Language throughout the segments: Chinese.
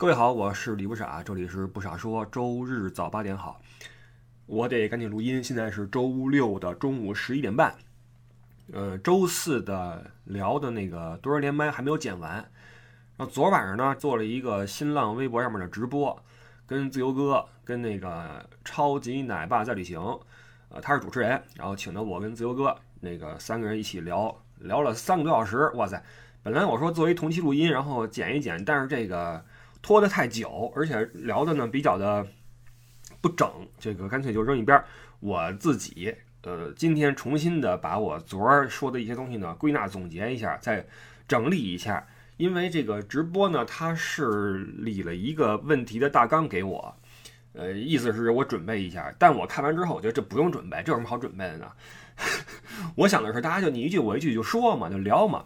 各位好，我是李不傻，这里是不傻说，周日早八点好，我得赶紧录音，现在是周六的中午十一点半。呃，周四的聊的那个多人连麦还没有剪完，然后昨晚上呢做了一个新浪微博上面的直播，跟自由哥、跟那个超级奶爸在旅行，呃，他是主持人，然后请的我跟自由哥那个三个人一起聊，聊了三个多小时，哇塞！本来我说作为同期录音，然后剪一剪，但是这个。拖得太久，而且聊的呢比较的不整，这个干脆就扔一边儿。我自己呃，今天重新的把我昨儿说的一些东西呢归纳总结一下，再整理一下。因为这个直播呢，它是理了一个问题的大纲给我，呃，意思是我准备一下。但我看完之后，我觉得这不用准备，这有什么好准备的呢？我想的是，大家就你一句我一句就说嘛，就聊嘛。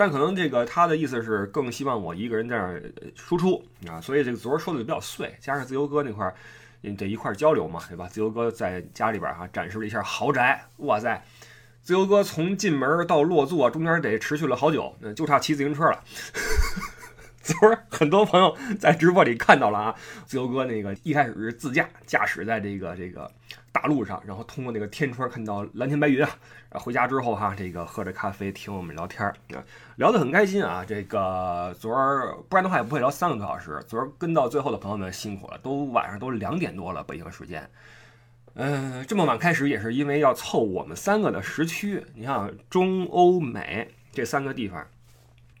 但可能这个他的意思是更希望我一个人在那儿输出啊，所以这个昨儿说的就比较碎，加上自由哥那块儿得一块儿交流嘛，对吧？自由哥在家里边哈展示了一下豪宅，哇塞！自由哥从进门到落座中间得持续了好久，那就差骑自行车了。昨儿很多朋友在直播里看到了啊，自由哥那个一开始是自驾驾驶在这个这个大路上，然后通过那个天窗看到蓝天白云啊。回家之后哈，这个喝着咖啡听我们聊天儿，聊得很开心啊。这个昨儿不然的话也不会聊三个多小时。昨儿跟到最后的朋友们辛苦了，都晚上都两点多了北京时间。嗯，这么晚开始也是因为要凑我们三个的时区。你看中欧美这三个地方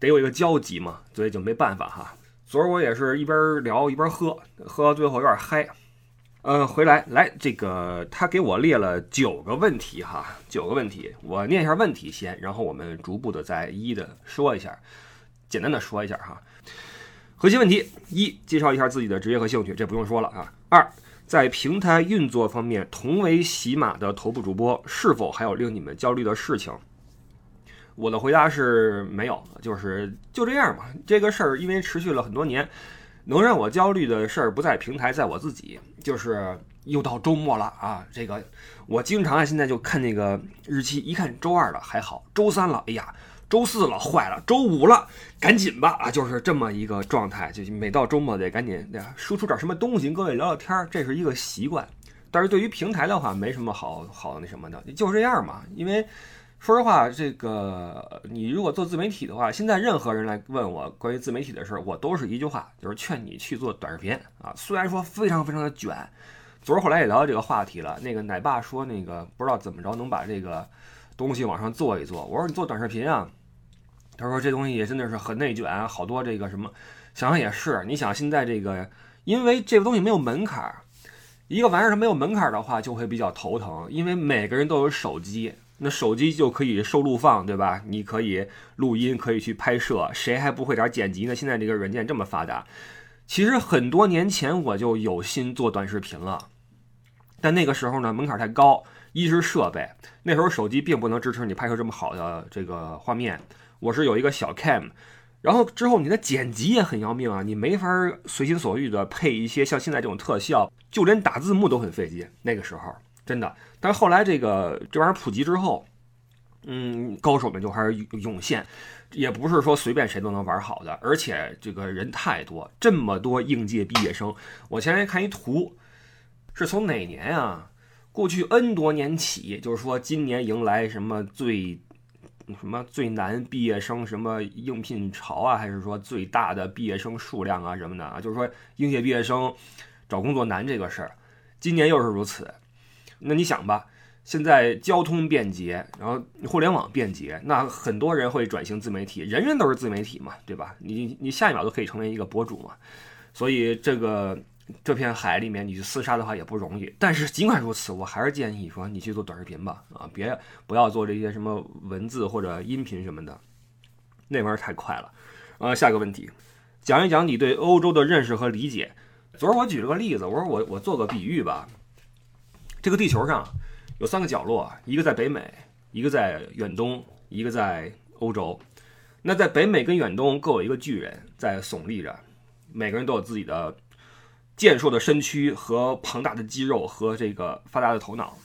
得有一个交集嘛，所以就没办法哈。昨儿我也是一边聊一边喝，喝到最后有点嗨。呃，回来来，这个他给我列了九个问题哈，九个问题，我念一下问题先，然后我们逐步的再一一的说一下，简单的说一下哈。核心问题一，介绍一下自己的职业和兴趣，这不用说了啊。二，在平台运作方面，同为喜马的头部主播，是否还有令你们焦虑的事情？我的回答是没有，就是就这样嘛。这个事儿因为持续了很多年。能让我焦虑的事儿不在平台，在我自己。就是又到周末了啊！这个我经常啊，现在就看那个日期，一看周二了还好，周三了，哎呀，周四了坏了，周五了，赶紧吧啊！就是这么一个状态，就每到周末得赶紧呀，输出点什么东西，各位聊聊天儿，这是一个习惯。但是对于平台的话，没什么好好那什么的，就这样嘛，因为。说实话，这个你如果做自媒体的话，现在任何人来问我关于自媒体的事儿，我都是一句话，就是劝你去做短视频啊。虽然说非常非常的卷，昨儿后来也聊到这个话题了。那个奶爸说，那个不知道怎么着能把这个东西往上做一做。我说你做短视频啊，他说这东西真的是很内卷，好多这个什么，想想也是。你想现在这个，因为这个东西没有门槛，一个玩意儿它没有门槛的话，就会比较头疼，因为每个人都有手机。那手机就可以收录放，对吧？你可以录音，可以去拍摄，谁还不会点剪辑呢？现在这个软件这么发达，其实很多年前我就有心做短视频了，但那个时候呢门槛太高，一是设备，那时候手机并不能支持你拍摄这么好的这个画面。我是有一个小 cam，然后之后你的剪辑也很要命啊，你没法随心所欲的配一些像现在这种特效，就连打字幕都很费劲。那个时候。真的，但是后来这个这玩意儿普及之后，嗯，高手们就开始涌现，也不是说随便谁都能玩好的，而且这个人太多，这么多应届毕业生。我前天看一图，是从哪年啊？过去 N 多年起，就是说今年迎来什么最什么最难毕业生什么应聘潮啊，还是说最大的毕业生数量啊什么的啊？就是说应届毕业生找工作难这个事儿，今年又是如此。那你想吧，现在交通便捷，然后互联网便捷，那很多人会转型自媒体，人人都是自媒体嘛，对吧？你你下一秒都可以成为一个博主嘛，所以这个这片海里面你去厮杀的话也不容易。但是尽管如此，我还是建议说你去做短视频吧，啊，别不要做这些什么文字或者音频什么的，那玩意儿太快了。呃，下一个问题，讲一讲你对欧洲的认识和理解。昨儿我举了个例子，我说我我做个比喻吧。这个地球上有三个角落，一个在北美，一个在远东，一个在欧洲。那在北美跟远东各有一个巨人在耸立着，每个人都有自己的健硕的身躯和庞大的肌肉和这个发达的头脑。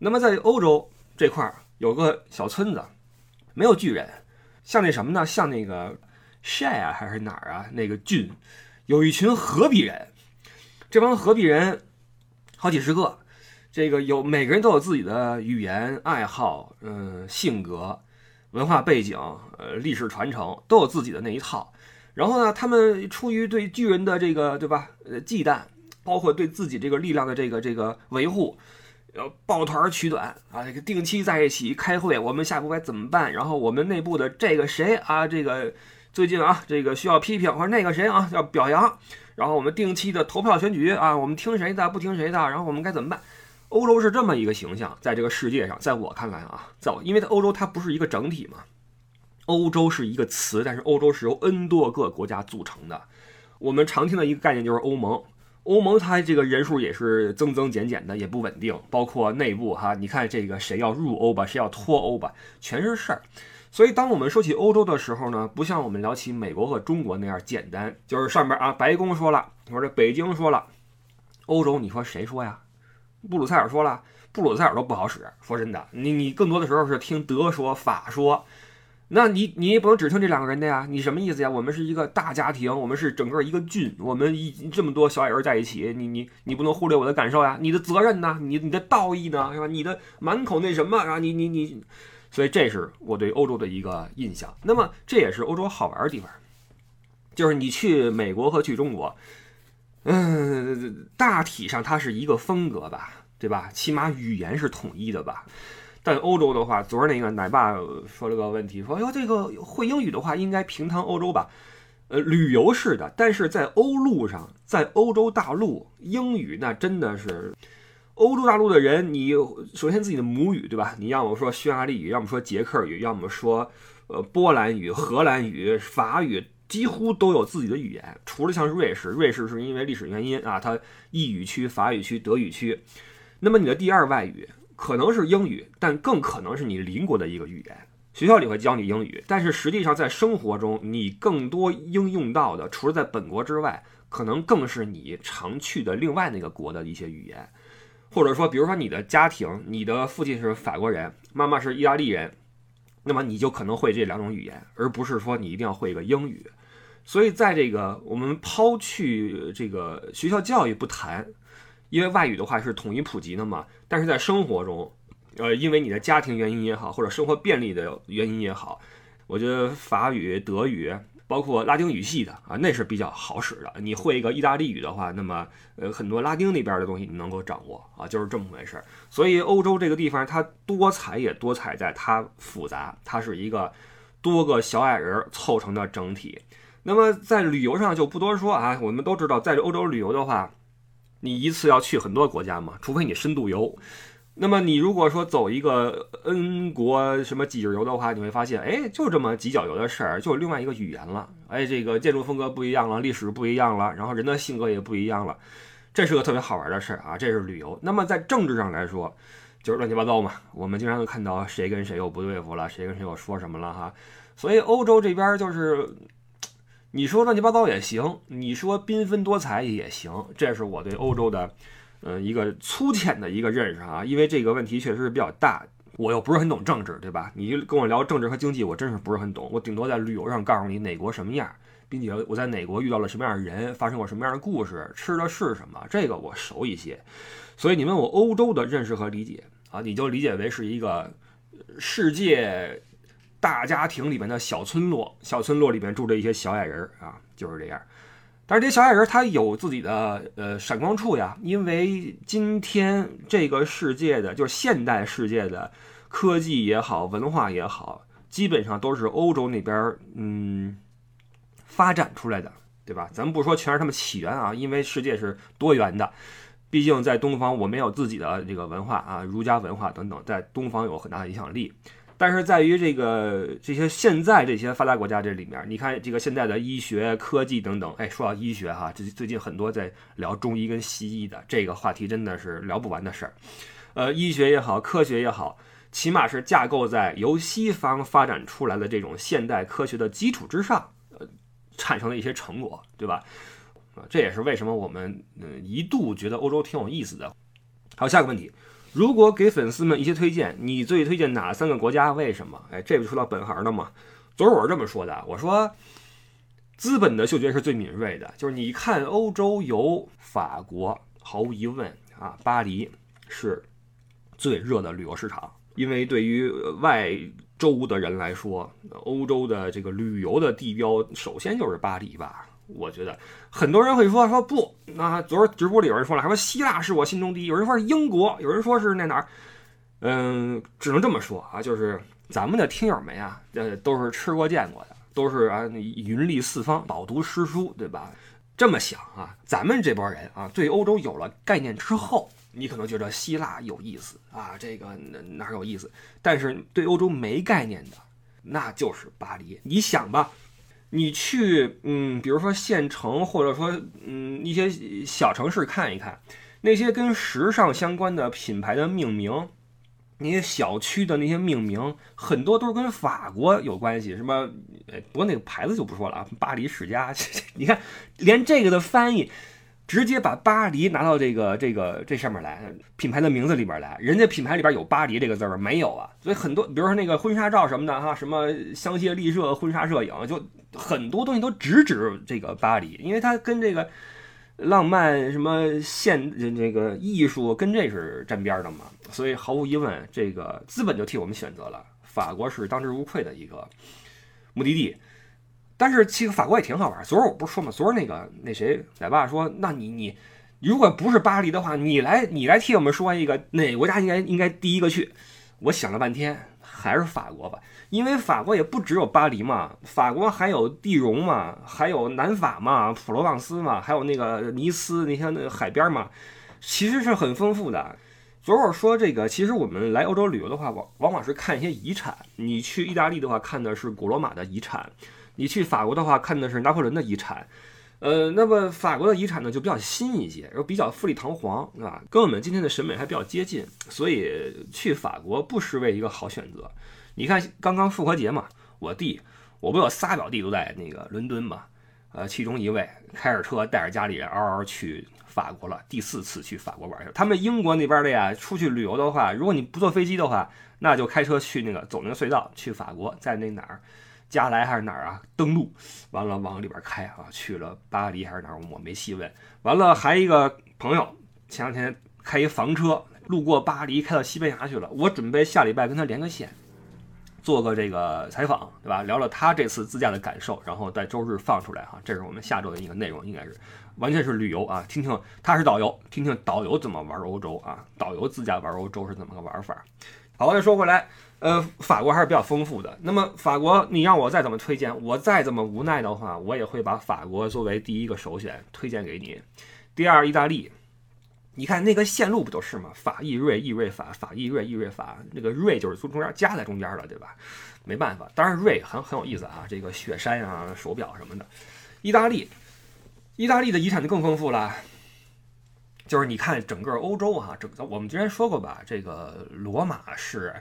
那么在欧洲这块儿有个小村子，没有巨人，像那什么呢？像那个 Shire 还是哪儿啊？那个郡有一群河比人，这帮河比人好几十个，这个有每个人都有自己的语言、爱好、嗯性格、文化背景、呃历史传承，都有自己的那一套。然后呢，他们出于对巨人的这个对吧，呃忌惮，包括对自己这个力量的这个这个维护。要抱团取暖啊！这个定期在一起开会，我们下一步该怎么办？然后我们内部的这个谁啊，这个最近啊，这个需要批评，或者那个谁啊要表扬。然后我们定期的投票选举啊，我们听谁的不听谁的？然后我们该怎么办？欧洲是这么一个形象，在这个世界上，在我看来啊，在因为它欧洲它不是一个整体嘛，欧洲是一个词，但是欧洲是由 N 多个国家组成的。我们常听的一个概念就是欧盟。欧盟它这个人数也是增增减减的，也不稳定，包括内部哈，你看这个谁要入欧吧，谁要脱欧吧，全是事儿。所以当我们说起欧洲的时候呢，不像我们聊起美国和中国那样简单，就是上边啊，白宫说了，我说这北京说了，欧洲你说谁说呀？布鲁塞尔说了，布鲁塞尔都不好使。说真的，你你更多的时候是听德说、法说。那你你也不能只听这两个人的呀？你什么意思呀？我们是一个大家庭，我们是整个一个郡，我们一这么多小矮人在一起，你你你不能忽略我的感受呀！你的责任呢？你你的道义呢？是吧？你的满口那什么啊？你你你，所以这是我对欧洲的一个印象。那么这也是欧洲好玩的地方，就是你去美国和去中国，嗯，大体上它是一个风格吧，对吧？起码语言是统一的吧。但欧洲的话，昨儿那个奶爸说了个问题，说哟，这个会英语的话应该平摊欧洲吧？呃，旅游是的，但是在欧陆上，在欧洲大陆，英语那真的是欧洲大陆的人，你首先自己的母语对吧？你要么说匈牙利语，要么说捷克语，要么说呃波兰语、荷兰语、法语，几乎都有自己的语言。除了像瑞士，瑞士是因为历史原因啊，它意语区、法语区、德语区。那么你的第二外语？可能是英语，但更可能是你邻国的一个语言。学校里会教你英语，但是实际上在生活中，你更多应用到的，除了在本国之外，可能更是你常去的另外那个国的一些语言。或者说，比如说你的家庭，你的父亲是法国人，妈妈是意大利人，那么你就可能会这两种语言，而不是说你一定要会一个英语。所以，在这个我们抛去这个学校教育不谈。因为外语的话是统一普及的嘛，但是在生活中，呃，因为你的家庭原因也好，或者生活便利的原因也好，我觉得法语、德语，包括拉丁语系的啊，那是比较好使的。你会一个意大利语的话，那么呃，很多拉丁那边的东西你能够掌握啊，就是这么回事儿。所以欧洲这个地方它多彩也多彩在它复杂，它是一个多个小矮人凑成的整体。那么在旅游上就不多说啊，我们都知道，在欧洲旅游的话。你一次要去很多国家嘛？除非你深度游。那么你如果说走一个 N 国什么几日游的话，你会发现，哎，就这么几脚游的事儿，就另外一个语言了。哎，这个建筑风格不一样了，历史不一样了，然后人的性格也不一样了。这是个特别好玩的事儿啊！这是旅游。那么在政治上来说，就是乱七八糟嘛。我们经常能看到谁跟谁又不对付了，谁跟谁又说什么了哈。所以欧洲这边就是。你说乱七八糟也行，你说缤纷多彩也行，这是我对欧洲的，嗯，一个粗浅的一个认识啊。因为这个问题确实是比较大，我又不是很懂政治，对吧？你跟我聊政治和经济，我真是不是很懂。我顶多在旅游上告诉你哪国什么样，并且我在哪国遇到了什么样的人，发生过什么样的故事，吃的是什么，这个我熟一些。所以你问我欧洲的认识和理解啊，你就理解为是一个世界。大家庭里面的小村落，小村落里面住着一些小矮人啊，就是这样。但是这些小矮人他有自己的呃闪光处呀，因为今天这个世界的，就是现代世界的科技也好，文化也好，基本上都是欧洲那边嗯发展出来的，对吧？咱们不说全是他们起源啊，因为世界是多元的，毕竟在东方我们有自己的这个文化啊，儒家文化等等，在东方有很大的影响力。但是在于这个这些现在这些发达国家这里面，你看这个现在的医学科技等等，哎，说到医学哈，这最近很多在聊中医跟西医的这个话题，真的是聊不完的事儿。呃，医学也好，科学也好，起码是架构在由西方发展出来的这种现代科学的基础之上，呃，产生的一些成果，对吧？啊，这也是为什么我们嗯一度觉得欧洲挺有意思的。好，下个问题。如果给粉丝们一些推荐，你最推荐哪三个国家？为什么？哎，这不说到本行了吗。昨儿我是这么说的，我说资本的嗅觉是最敏锐的，就是你看欧洲游法国，毫无疑问啊，巴黎是最热的旅游市场，因为对于外州的人来说，欧洲的这个旅游的地标首先就是巴黎吧。我觉得很多人会说说不，那昨儿直播里有人说了，还说希腊是我心中第一，有人说是英国，有人说是那哪儿，嗯，只能这么说啊，就是咱们的听友们呀，呃，都是吃过见过的，都是啊云历四方，饱读诗书，对吧？这么想啊，咱们这波人啊，对欧洲有了概念之后，你可能觉得希腊有意思啊，这个哪有意思？但是对欧洲没概念的，那就是巴黎。你想吧。你去，嗯，比如说县城，或者说，嗯，一些小城市看一看，那些跟时尚相关的品牌的命名，那些小区的那些命名，很多都是跟法国有关系。什么，不过那个牌子就不说了啊，巴黎世家，你看，连这个的翻译。直接把巴黎拿到这个这个这上面来，品牌的名字里边来，人家品牌里边有巴黎这个字儿没有啊？所以很多，比如说那个婚纱照什么的哈，什么香榭丽舍婚纱摄影，就很多东西都直指这个巴黎，因为它跟这个浪漫什么现这个艺术跟这是沾边的嘛。所以毫无疑问，这个资本就替我们选择了法国是当之无愧的一个目的地。但是其实法国也挺好玩。昨儿我不是说嘛，昨儿那个那谁奶爸说，那你你如果不是巴黎的话，你来你来替我们说一个哪个国家应该应该第一个去？我想了半天，还是法国吧，因为法国也不只有巴黎嘛，法国还有地荣嘛，还有南法嘛，普罗旺斯嘛，还有那个尼斯你像那个海边嘛，其实是很丰富的。昨儿说这个，其实我们来欧洲旅游的话，往往往是看一些遗产。你去意大利的话，看的是古罗马的遗产。你去法国的话，看的是拿破仑的遗产，呃，那么法国的遗产呢就比较新一些，又比较富丽堂皇，对吧？跟我们今天的审美还比较接近，所以去法国不失为一个好选择。你看刚刚复活节嘛，我弟，我不有仨表弟都在那个伦敦嘛，呃，其中一位开着车带着家里人嗷嗷去法国了，第四次去法国玩去。他们英国那边的呀，出去旅游的话，如果你不坐飞机的话，那就开车去那个走那个隧道去法国，在那哪儿？加莱还是哪儿啊？登陆完了往里边开啊，去了巴黎还是哪儿？我没细问。完了还一个朋友前两天开一房车路过巴黎，开到西班牙去了。我准备下礼拜跟他连个线，做个这个采访，对吧？聊聊他这次自驾的感受，然后在周日放出来哈。这是我们下周的一个内容，应该是完全是旅游啊，听听他是导游，听听导游怎么玩欧洲啊，导游自驾玩欧洲是怎么个玩法。好，再说回来。呃，法国还是比较丰富的。那么法国，你让我再怎么推荐，我再怎么无奈的话，我也会把法国作为第一个首选推荐给你。第二，意大利，你看那个线路不都是吗？法意瑞意瑞法，法意瑞意瑞法，那个瑞就是从中间夹在中间了，对吧？没办法，当然瑞很很有意思啊，这个雪山啊、手表什么的。意大利，意大利的遗产就更丰富了，就是你看整个欧洲哈，整个我们之前说过吧，这个罗马是。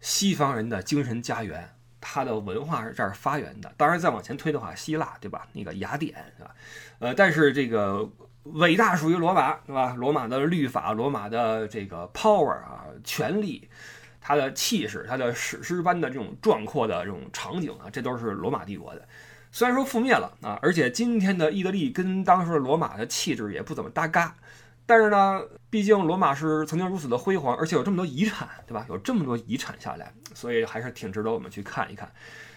西方人的精神家园，它的文化是这儿发源的。当然，再往前推的话，希腊对吧？那个雅典是吧？呃，但是这个伟大属于罗马，对吧？罗马的律法，罗马的这个 power 啊，权力，它的气势，它的史诗般的这种壮阔的这种场景啊，这都是罗马帝国的。虽然说覆灭了啊，而且今天的意大利跟当时的罗马的气质也不怎么搭嘎。但是呢，毕竟罗马是曾经如此的辉煌，而且有这么多遗产，对吧？有这么多遗产下来，所以还是挺值得我们去看一看。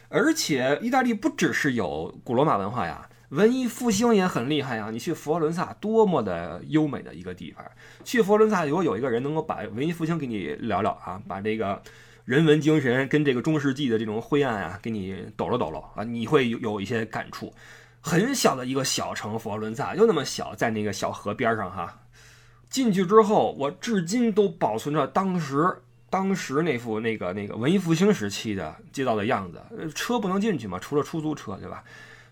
而且意大利不只是有古罗马文化呀，文艺复兴也很厉害呀。你去佛罗伦萨，多么的优美的一个地方。去佛罗伦萨，如果有一个人能够把文艺复兴给你聊聊啊，把这个人文精神跟这个中世纪的这种灰暗啊，给你抖搂抖搂啊，你会有一些感触。很小的一个小城，佛罗伦萨就那么小，在那个小河边上哈。进去之后，我至今都保存着当时当时那副那个那个文艺复兴时期的街道的样子。车不能进去嘛，除了出租车，对吧？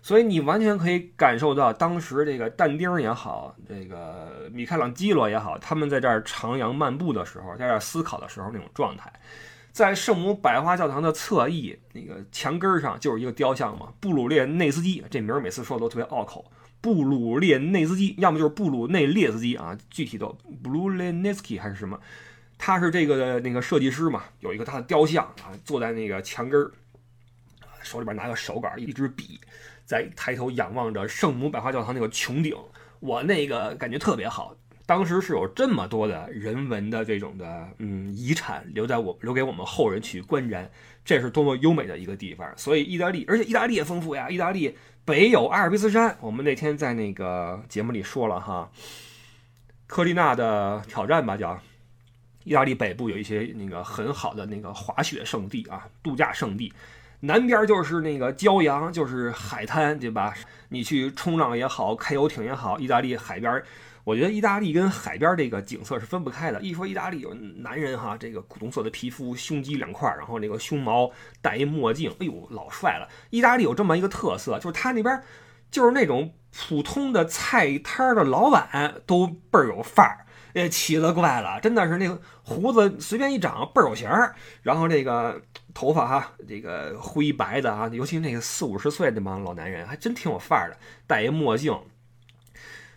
所以你完全可以感受到当时这个但丁也好，这个米开朗基罗也好，他们在这儿徜徉漫步的时候，在这儿思考的时候那种状态。在圣母百花教堂的侧翼那个墙根上就是一个雕像嘛，布鲁列内斯基这名儿每次说的都特别拗口。布鲁列内斯基，要么就是布鲁内列斯基啊，具体的布鲁列内斯基还是什么？他是这个的那个设计师嘛，有一个他的雕像啊，坐在那个墙根儿，手里边拿个手杆，一支笔，在抬头仰望着圣母百花教堂那个穹顶，我那个感觉特别好。当时是有这么多的人文的这种的嗯遗产留在我留给我们后人去观瞻，这是多么优美的一个地方。所以意大利，而且意大利也丰富呀，意大利北有阿尔卑斯山，我们那天在那个节目里说了哈，科利纳的挑战吧叫。意大利北部有一些那个很好的那个滑雪胜地啊，度假胜地，南边就是那个骄阳，就是海滩，对吧？你去冲浪也好，开游艇也好，意大利海边，我觉得意大利跟海边这个景色是分不开的。一说意大利有男人哈，这个古铜色的皮肤，胸肌两块，然后那个胸毛，戴一墨镜，哎呦，老帅了。意大利有这么一个特色，就是他那边就是那种普通的菜摊的老板都倍儿有范儿。这奇了怪了，真的是那个胡子随便一长倍儿有型儿，然后这个头发哈，这个灰白的啊，尤其那个四五十岁那帮老男人，还真挺有范儿的，戴一墨镜。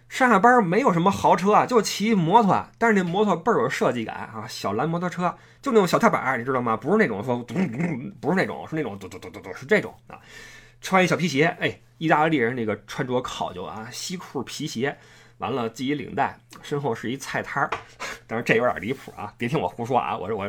上下班没有什么豪车啊，就骑摩托，但是那摩托倍儿有设计感啊，小蓝摩托车，就那种小踏板，你知道吗？不是那种说咚咚，不是那种，是那种嘟嘟嘟嘟嘟，是这种啊。穿一小皮鞋，哎，意大利人那个穿着考究啊，西裤皮鞋。完了，系一领带，身后是一菜摊儿，但是这有点离谱啊！别听我胡说啊！我说我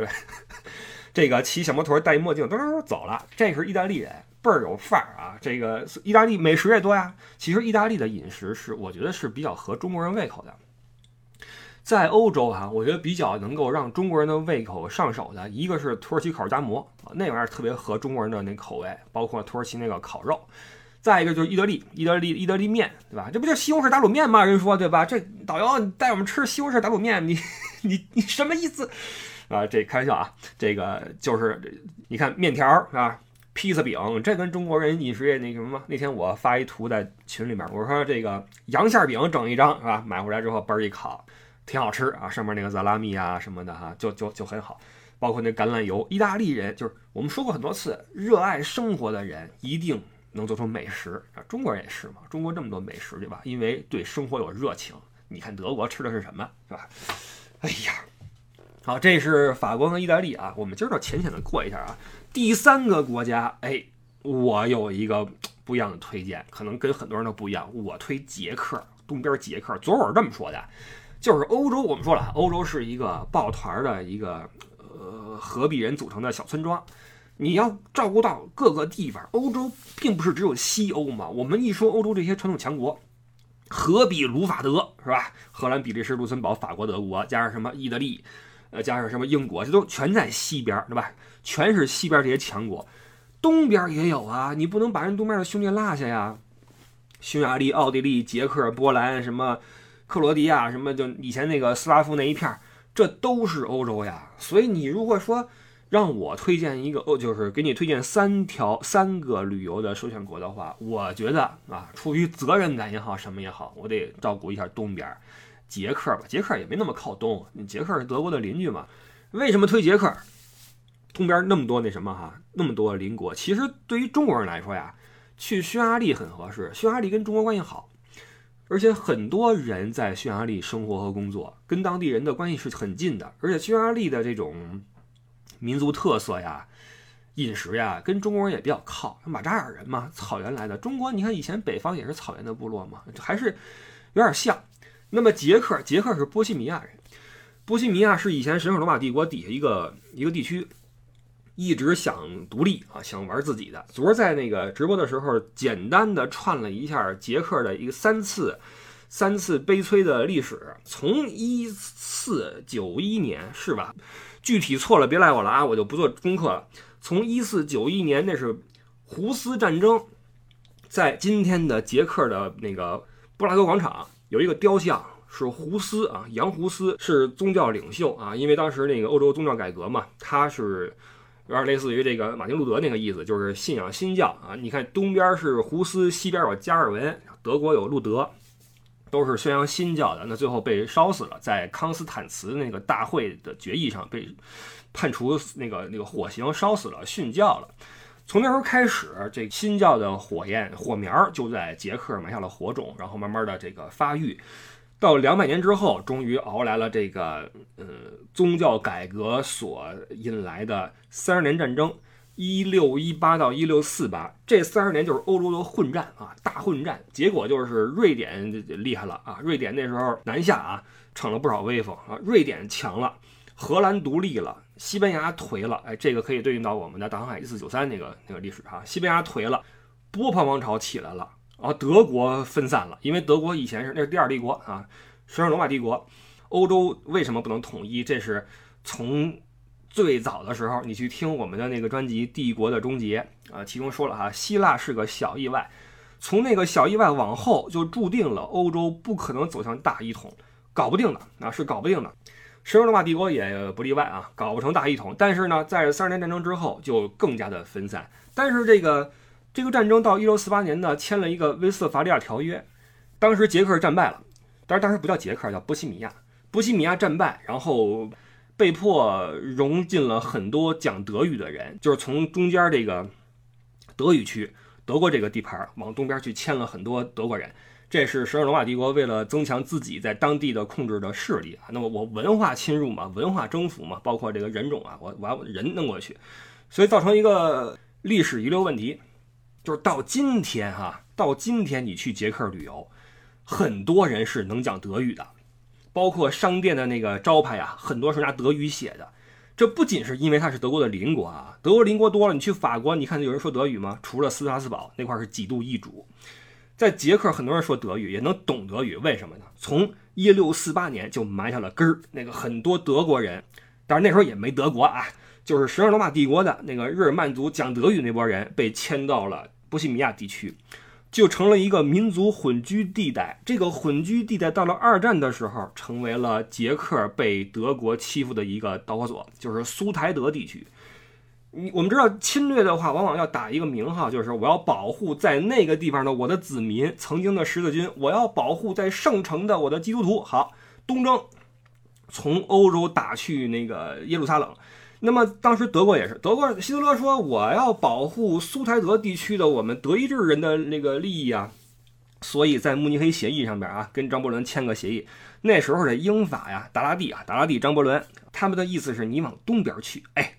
这个骑小摩托戴一墨镜，噔走了。这是意大利人，倍儿有范儿啊！这个意大利美食也多呀。其实意大利的饮食是，我觉得是比较合中国人胃口的。在欧洲啊，我觉得比较能够让中国人的胃口上手的一个是土耳其烤肉夹馍那玩意儿特别合中国人的那口味，包括土耳其那个烤肉。再一个就是意大利，意大利意大利面，对吧？这不就西红柿打卤面吗？人说对吧？这导游带我们吃西红柿打卤面，你 你你什么意思？啊，这开玩笑啊，这个就是你看面条啊，披萨饼，这跟中国人饮食业那什么？那天我发一图在群里面，我说这个洋馅饼整一张是吧？买回来之后嘣一烤，挺好吃啊，上面那个萨拉米啊什么的哈，就就就很好，包括那橄榄油。意大利人就是我们说过很多次，热爱生活的人一定。能做出美食啊，中国人也是嘛。中国这么多美食，对吧？因为对生活有热情。你看德国吃的是什么，是吧？哎呀，好，这是法国和意大利啊。我们今儿就浅浅的过一下啊。第三个国家，哎，我有一个不一样的推荐，可能跟很多人都不一样。我推捷克，东边捷克。昨晚这么说的，就是欧洲。我们说了，欧洲是一个抱团的一个呃合璧人组成的小村庄。你要照顾到各个地方，欧洲并不是只有西欧嘛。我们一说欧洲这些传统强国，荷比卢法德是吧？荷兰、比利时、卢森堡、法国、德国，加上什么意大利，呃，加上什么英国，这都全在西边，对吧？全是西边这些强国。东边也有啊，你不能把人东边的兄弟落下呀。匈牙利、奥地利、捷克、波兰，什么克罗地亚，什么就以前那个斯拉夫那一片，这都是欧洲呀。所以你如果说，让我推荐一个哦，就是给你推荐三条三个旅游的首选国的话，我觉得啊，出于责任感也好，什么也好，我得照顾一下东边，捷克吧。捷克也没那么靠东，捷克是德国的邻居嘛。为什么推捷克？东边那么多那什么哈，那么多邻国。其实对于中国人来说呀，去匈牙利很合适。匈牙利跟中国关系好，而且很多人在匈牙利生活和工作，跟当地人的关系是很近的。而且匈牙利的这种。民族特色呀，饮食呀，跟中国人也比较靠。马扎尔人嘛，草原来的。中国，你看以前北方也是草原的部落嘛，还是有点像。那么捷克，捷克是波西米亚人。波西米亚是以前神圣罗马帝国底下一个一个地区，一直想独立啊，想玩自己的。昨儿在那个直播的时候，简单的串了一下捷克的一个三次三次悲催的历史，从一四九一年是吧？具体错了别赖我了啊，我就不做功课了。从一四九一年，那是胡斯战争，在今天的捷克的那个布拉格广场有一个雕像，是胡斯啊，杨胡斯是宗教领袖啊，因为当时那个欧洲宗教改革嘛，他是有点类似于这个马丁路德那个意思，就是信仰新教啊。你看东边是胡斯，西边有加尔文，德国有路德。都是宣扬新教的，那最后被烧死了，在康斯坦茨那个大会的决议上被判处那个那个火刑烧死了，殉教了。从那时候开始，这新教的火焰火苗就在捷克埋下了火种，然后慢慢的这个发育，到两百年之后，终于熬来了这个呃宗教改革所引来的三十年战争。一六一八到一六四八这三十年就是欧洲的混战啊，大混战。结果就是瑞典厉害了啊，瑞典那时候南下啊，逞了不少威风啊。瑞典强了，荷兰独立了，西班牙颓了。哎，这个可以对应到我们的大航海一四九三那个那个历史哈。西班牙颓了，波旁王朝起来了，然后德国分散了，因为德国以前是那是第二帝国啊，神圣罗马帝国。欧洲为什么不能统一？这是从。最早的时候，你去听我们的那个专辑《帝国的终结》啊，其中说了哈，希腊是个小意外，从那个小意外往后，就注定了欧洲不可能走向大一统，搞不定的啊，是搞不定的。神圣罗马帝国也不例外啊，搞不成大一统。但是呢，在三十年战争之后，就更加的分散。但是这个这个战争到一六四八年呢，签了一个威斯特伐利亚条约，当时捷克战败了，但是当时不叫捷克，叫波西米亚，波西米亚战败，然后。被迫融进了很多讲德语的人，就是从中间这个德语区、德国这个地盘往东边去迁了很多德国人。这是神圣罗马帝国为了增强自己在当地的控制的势力啊。那么我文化侵入嘛，文化征服嘛，包括这个人种啊，我我人弄过去，所以造成一个历史遗留问题，就是到今天哈，到今天你去捷克旅游，很多人是能讲德语的。包括商店的那个招牌啊，很多是拿德语写的。这不仅是因为它是德国的邻国啊，德国邻国多了，你去法国，你看有人说德语吗？除了斯特拉斯堡那块是几度易主，在捷克很多人说德语，也能懂德语，为什么呢？从一六四八年就埋下了根儿，那个很多德国人，但是那时候也没德国啊，就是神圣罗马帝国的那个日耳曼族讲德语那波人被迁到了波西米亚地区。就成了一个民族混居地带。这个混居地带到了二战的时候，成为了捷克被德国欺负的一个导火索，就是苏台德地区。你我们知道，侵略的话，往往要打一个名号，就是我要保护在那个地方的我的子民，曾经的十字军，我要保护在圣城的我的基督徒。好，东征，从欧洲打去那个耶路撒冷。那么当时德国也是，德国希特勒说我要保护苏台德地区的我们德意志人的那个利益啊，所以在慕尼黑协议上边啊，跟张伯伦签个协议。那时候的英法呀，达拉第啊，达拉第、张伯伦，他们的意思是你往东边去。哎，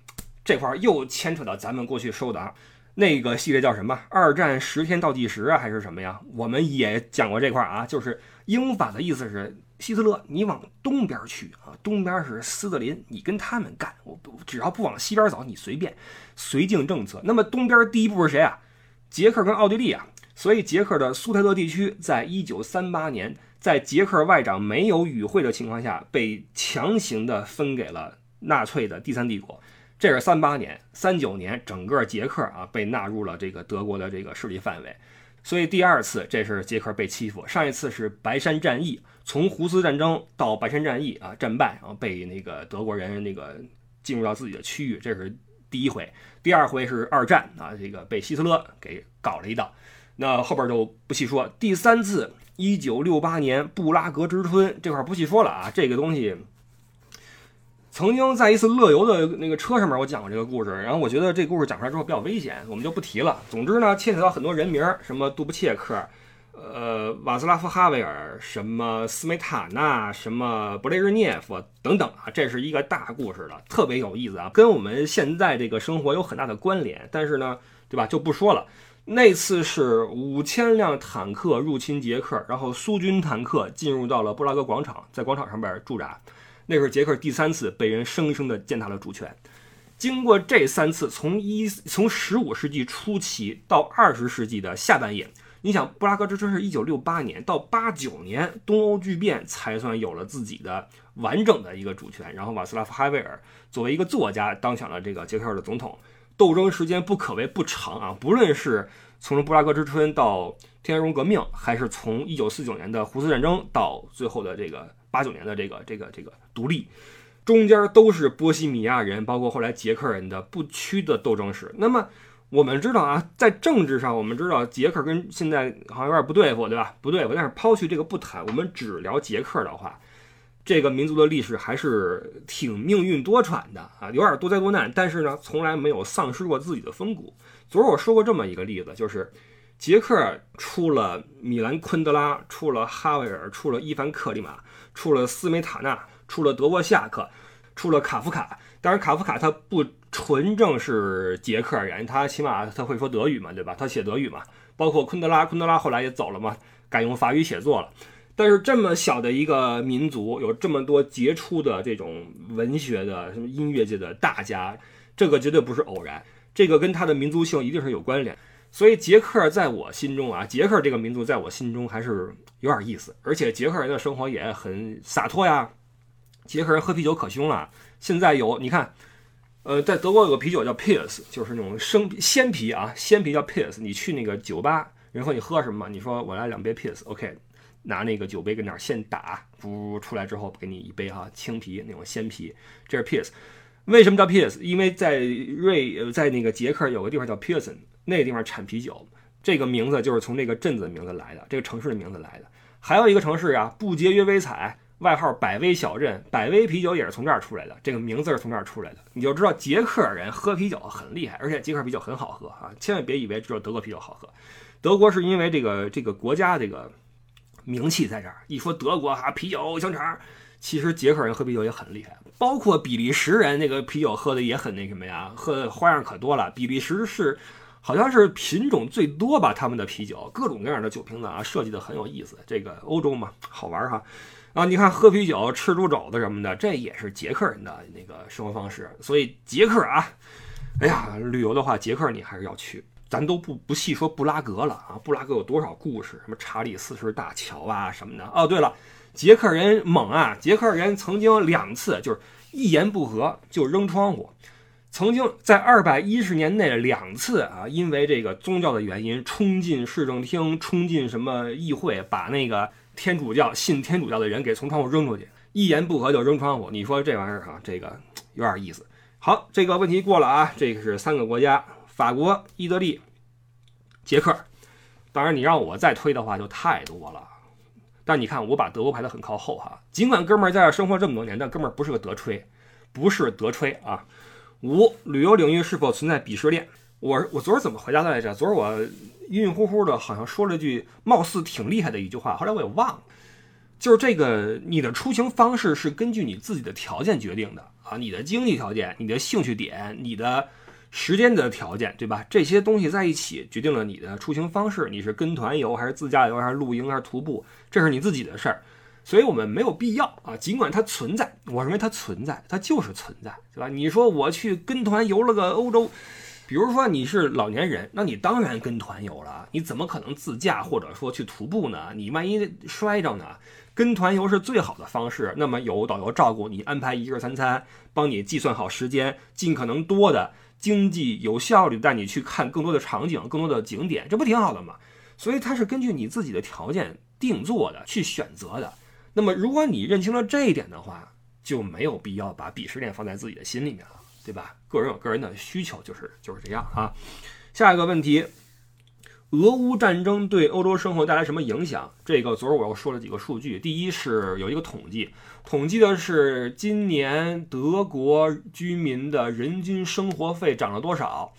这块又牵扯到咱们过去说的啊，那个系列叫什么？二战十天倒计时啊，还是什么呀？我们也讲过这块啊，就是英法的意思是。希特勒，你往东边去啊！东边是斯特林，你跟他们干，我只要不往西边走，你随便。绥靖政策。那么东边第一步是谁啊？捷克跟奥地利啊。所以捷克的苏台德地区，在一九三八年，在捷克外长没有与会的情况下，被强行的分给了纳粹的第三帝国。这是三八年、三九年，整个捷克啊被纳入了这个德国的这个势力范围。所以第二次，这是捷克被欺负。上一次是白山战役。从胡斯战争到白山战役啊，战败，然后被那个德国人那个进入到自己的区域，这是第一回。第二回是二战啊，这个被希特勒给搞了一道，那后边就不细说。第三次，一九六八年布拉格之春这块不细说了啊，这个东西曾经在一次乐游的那个车上面我讲过这个故事，然后我觉得这故事讲出来之后比较危险，我们就不提了。总之呢，牵扯到很多人名，什么杜布切克。呃，瓦斯拉夫·哈维尔，什么斯梅塔纳，什么勃列日涅夫等等啊，这是一个大故事了，特别有意思啊，跟我们现在这个生活有很大的关联。但是呢，对吧，就不说了。那次是五千辆坦克入侵捷克，然后苏军坦克进入到了布拉格广场，在广场上边驻扎。那是捷克第三次被人生生的践踏了主权。经过这三次，从一从十五世纪初期到二十世纪的下半叶。你想，布拉格之春是一九六八年到八九年，东欧剧变才算有了自己的完整的一个主权。然后瓦斯拉夫·哈维尔作为一个作家，当选了这个捷克的总统。斗争时间不可谓不长啊！不论是从布拉格之春到天鹅绒革命，还是从一九四九年的胡斯战争到最后的这个八九年的这个这个这个独立，中间都是波西米亚人，包括后来捷克人的不屈的斗争史。那么。我们知道啊，在政治上，我们知道捷克跟现在好像有点不对付，对吧？不对付。但是抛去这个不谈，我们只聊捷克的话，这个民族的历史还是挺命运多舛的啊，有点多灾多难，但是呢，从来没有丧失过自己的风骨。昨儿我说过这么一个例子，就是捷克出了米兰昆德拉，出了哈维尔，出了伊凡克里马，出了斯梅塔纳，出了德沃夏克。出了卡夫卡。当然，卡夫卡他不纯正是捷克人，他起码他会说德语嘛，对吧？他写德语嘛。包括昆德拉，昆德拉后来也走了嘛，改用法语写作了。但是这么小的一个民族，有这么多杰出的这种文学的、什么音乐界的大家，这个绝对不是偶然，这个跟他的民族性一定是有关联。所以捷克在我心中啊，捷克这个民族在我心中还是有点意思，而且捷克人的生活也很洒脱呀。捷克人喝啤酒可凶了，现在有你看，呃，在德国有个啤酒叫 Pils，就是那种生鲜啤啊，鲜啤叫 Pils。你去那个酒吧，人说你喝什么？你说我来两杯 Pils，OK，拿那个酒杯跟那儿现打，噗出来之后给你一杯哈青啤那种鲜啤，这是 Pils。为什么叫 Pils？因为在瑞，在那个捷克有个地方叫 Pilsen。那个地方产啤酒，这个名字就是从这个镇子的名字来的，这个城市的名字来的。还有一个城市啊，不节约威彩，外号百威小镇，百威啤酒也是从这儿出来的，这个名字是从这儿出来的。你就知道捷克人喝啤酒很厉害，而且捷克啤酒很好喝啊，千万别以为只有德国啤酒好喝。德国是因为这个这个国家这个名气在这儿，一说德国哈啤酒香肠，其实捷克人喝啤酒也很厉害，包括比利时人那个啤酒喝的也很那什么呀，喝的花样可多了。比利时是。好像是品种最多吧，他们的啤酒各种各样的酒瓶子啊，设计的很有意思。这个欧洲嘛，好玩哈。啊你看喝啤酒、吃猪肘子什么的，这也是捷克人的那个生活方式。所以捷克啊，哎呀，旅游的话，捷克你还是要去。咱都不不细说布拉格了啊，布拉格有多少故事，什么查理四世大桥啊什么的。哦，对了，捷克人猛啊，捷克人曾经两次就是一言不合就扔窗户。曾经在二百一十年内两次啊，因为这个宗教的原因，冲进市政厅，冲进什么议会，把那个天主教信天主教的人给从窗户扔出去，一言不合就扔窗户。你说这玩意儿啊，这个有点意思。好，这个问题过了啊，这个是三个国家：法国、意大利、捷克。当然，你让我再推的话就太多了。但你看，我把德国排得很靠后哈。尽管哥们儿在这生活这么多年，但哥们儿不是个德吹，不是德吹啊。五、旅游领域是否存在鄙视链？我我昨儿怎么回答的来着？昨儿我晕晕乎乎的，好像说了句貌似挺厉害的一句话，后来我也忘了。就是这个，你的出行方式是根据你自己的条件决定的啊，你的经济条件、你的兴趣点、你的时间的条件，对吧？这些东西在一起决定了你的出行方式。你是跟团游还是自驾游还是露营还是徒步，这是你自己的事儿。所以我们没有必要啊，尽管它存在，我认为它存在，它就是存在，对吧？你说我去跟团游了个欧洲，比如说你是老年人，那你当然跟团游了，你怎么可能自驾或者说去徒步呢？你万一摔着呢？跟团游是最好的方式，那么有导游照顾你，安排一日三餐，帮你计算好时间，尽可能多的经济有效率带你去看更多的场景、更多的景点，这不挺好的吗？所以它是根据你自己的条件定做的，去选择的。那么，如果你认清了这一点的话，就没有必要把鄙视链放在自己的心里面了，对吧？个人有个人的需求，就是就是这样啊。下一个问题，俄乌战争对欧洲生活带来什么影响？这个昨儿我又说了几个数据。第一是有一个统计，统计的是今年德国居民的人均生活费涨了多少。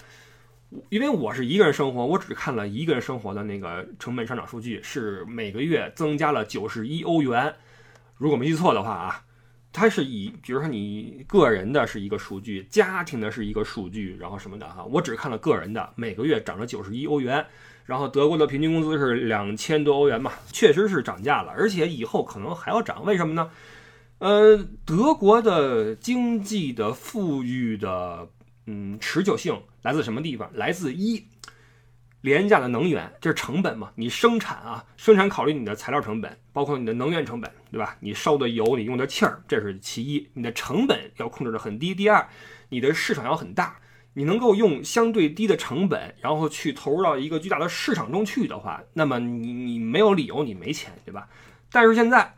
因为我是一个人生活，我只看了一个人生活的那个成本上涨数据，是每个月增加了九十一欧元。如果没记错的话啊，它是以，比如说你个人的是一个数据，家庭的是一个数据，然后什么的哈。我只看了个人的，每个月涨了九十一欧元。然后德国的平均工资是两千多欧元嘛，确实是涨价了，而且以后可能还要涨。为什么呢？呃，德国的经济的富裕的。嗯，持久性来自什么地方？来自一廉价的能源，这是成本嘛？你生产啊，生产考虑你的材料成本，包括你的能源成本，对吧？你烧的油，你用的气儿，这是其一。你的成本要控制的很低。第二，你的市场要很大，你能够用相对低的成本，然后去投入到一个巨大的市场中去的话，那么你你没有理由你没钱，对吧？但是现在，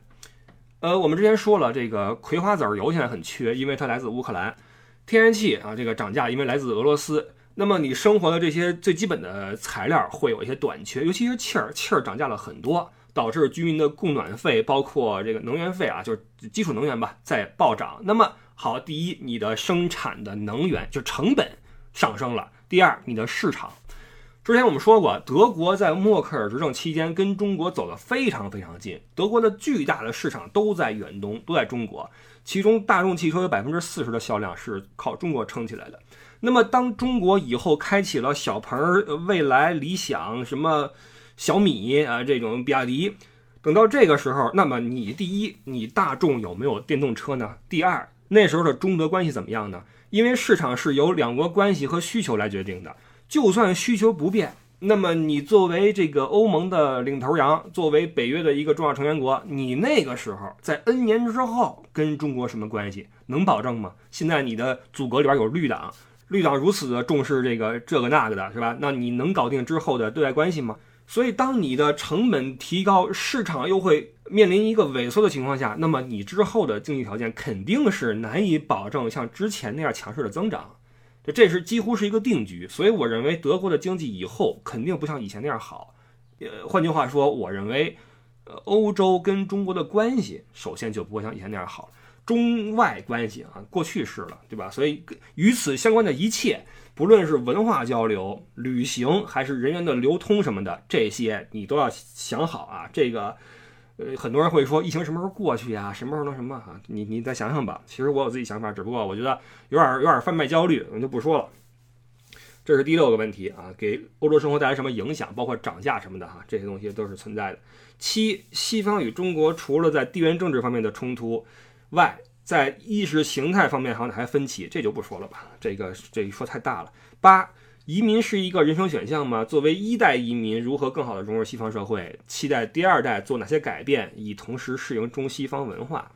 呃，我们之前说了，这个葵花籽油现在很缺，因为它来自乌克兰。天然气啊，这个涨价，因为来自俄罗斯。那么你生活的这些最基本的材料会有一些短缺，尤其是气儿，气儿涨价了很多，导致居民的供暖费，包括这个能源费啊，就是基础能源吧，在暴涨。那么好，第一，你的生产的能源就成本上升了；第二，你的市场之前我们说过，德国在默克尔执政期间跟中国走得非常非常近，德国的巨大的市场都在远东，都在中国，其中大众汽车有百分之四十的销量是靠中国撑起来的。那么，当中国以后开启了小鹏、未来、理想、什么小米啊这种比亚迪，等到这个时候，那么你第一，你大众有没有电动车呢？第二，那时候的中德关系怎么样呢？因为市场是由两国关系和需求来决定的。就算需求不变，那么你作为这个欧盟的领头羊，作为北约的一个重要成员国，你那个时候在 N 年之后跟中国什么关系？能保证吗？现在你的组阁里边有绿党，绿党如此的重视这个这个那个的，是吧？那你能搞定之后的对外关系吗？所以，当你的成本提高，市场又会面临一个萎缩的情况下，那么你之后的经济条件肯定是难以保证像之前那样强势的增长。这这是几乎是一个定局，所以我认为德国的经济以后肯定不像以前那样好。呃，换句话说，我认为，呃，欧洲跟中国的关系首先就不会像以前那样好了。中外关系啊，过去式了，对吧？所以与此相关的一切，不论是文化交流、旅行，还是人员的流通什么的，这些你都要想好啊。这个。呃，很多人会说疫情什么时候过去呀？什么时候能什么啊？你你再想想吧。其实我有自己想法，只不过我觉得有点有点贩卖焦虑，我就不说了。这是第六个问题啊，给欧洲生活带来什么影响？包括涨价什么的哈，这些东西都是存在的。七，西方与中国除了在地缘政治方面的冲突外，在意识形态方面好像还分歧，这就不说了吧。这个这一说太大了。八。移民是一个人生选项吗？作为一代移民，如何更好地融入西方社会？期待第二代做哪些改变，以同时适应中西方文化？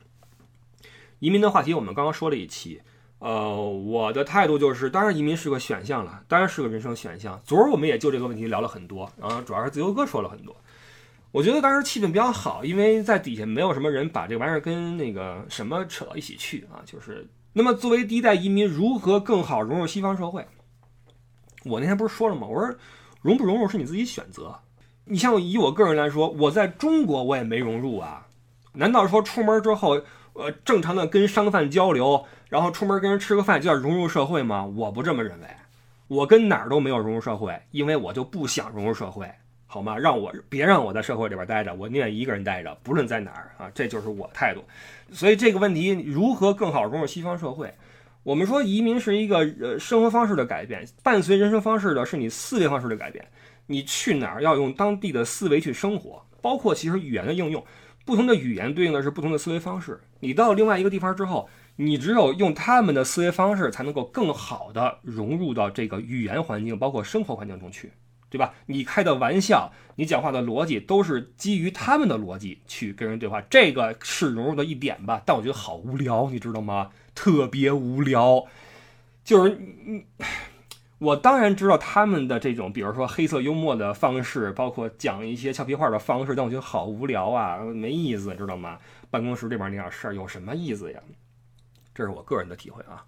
移民的话题我们刚刚说了一期，呃，我的态度就是，当然移民是个选项了，当然是个人生选项。昨儿我们也就这个问题聊了很多，然后主要是自由哥说了很多。我觉得当时气氛比较好，因为在底下没有什么人把这玩意儿跟那个什么扯到一起去啊。就是那么作为第一代移民，如何更好融入西方社会？我那天不是说了吗？我说融不融入是你自己选择。你像以我个人来说，我在中国我也没融入啊。难道说出门之后，呃，正常的跟商贩交流，然后出门跟人吃个饭就叫融入社会吗？我不这么认为。我跟哪儿都没有融入社会，因为我就不想融入社会，好吗？让我别让我在社会里边待着，我宁愿一个人待着，不论在哪儿啊，这就是我态度。所以这个问题如何更好融入西方社会？我们说移民是一个呃生活方式的改变，伴随人生方式的是你思维方式的改变。你去哪儿要用当地的思维去生活，包括其实语言的应用，不同的语言对应的是不同的思维方式。你到另外一个地方之后，你只有用他们的思维方式，才能够更好的融入到这个语言环境，包括生活环境中去，对吧？你开的玩笑，你讲话的逻辑，都是基于他们的逻辑去跟人对话，这个是融入的一点吧？但我觉得好无聊，你知道吗？特别无聊，就是嗯，我当然知道他们的这种，比如说黑色幽默的方式，包括讲一些俏皮话的方式，但我觉得好无聊啊，没意思，知道吗？办公室这边那点事儿有什么意思呀？这是我个人的体会啊。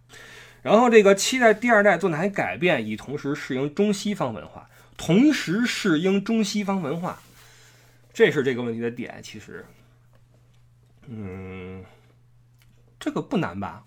然后这个期待第二代做哪些改变，以同时适应中西方文化，同时适应中西方文化，这是这个问题的点。其实，嗯，这个不难吧？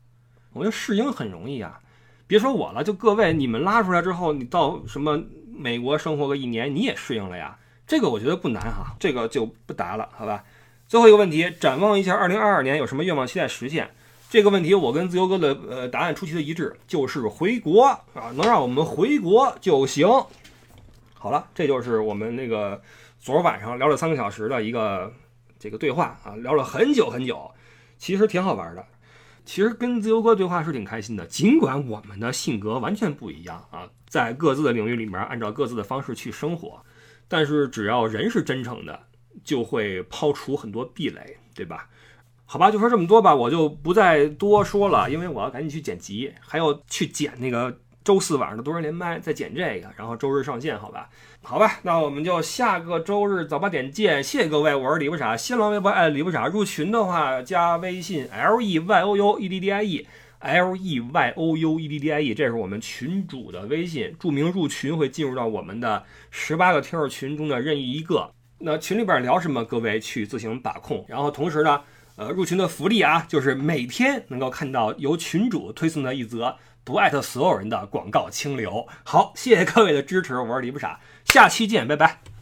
我觉得适应很容易啊，别说我了，就各位你们拉出来之后，你到什么美国生活个一年，你也适应了呀。这个我觉得不难哈，这个就不答了，好吧。最后一个问题，展望一下二零二二年有什么愿望期待实现？这个问题我跟自由哥的呃答案出奇的一致，就是回国啊，能让我们回国就行。好了，这就是我们那个昨晚上聊了三个小时的一个这个对话啊，聊了很久很久，其实挺好玩的。其实跟自由哥对话是挺开心的，尽管我们的性格完全不一样啊，在各自的领域里面按照各自的方式去生活，但是只要人是真诚的，就会抛除很多壁垒，对吧？好吧，就说这么多吧，我就不再多说了，因为我要赶紧去剪辑，还要去剪那个。周四晚上的多人连麦再剪这个，然后周日上线，好吧？好吧，那我们就下个周日早八点见，谢谢各位，我是李不傻，新浪微博爱李不傻，入群的话加微信 l e y o u e d d i e l e y o u e d d i e，这是我们群主的微信，注明入群会进入到我们的十八个听友群中的任意一个，那群里边聊什么，各位去自行把控，然后同时呢。呃，入群的福利啊，就是每天能够看到由群主推送的一则不艾特所有人的广告清流。好，谢谢各位的支持，我是李不傻，下期见，拜拜。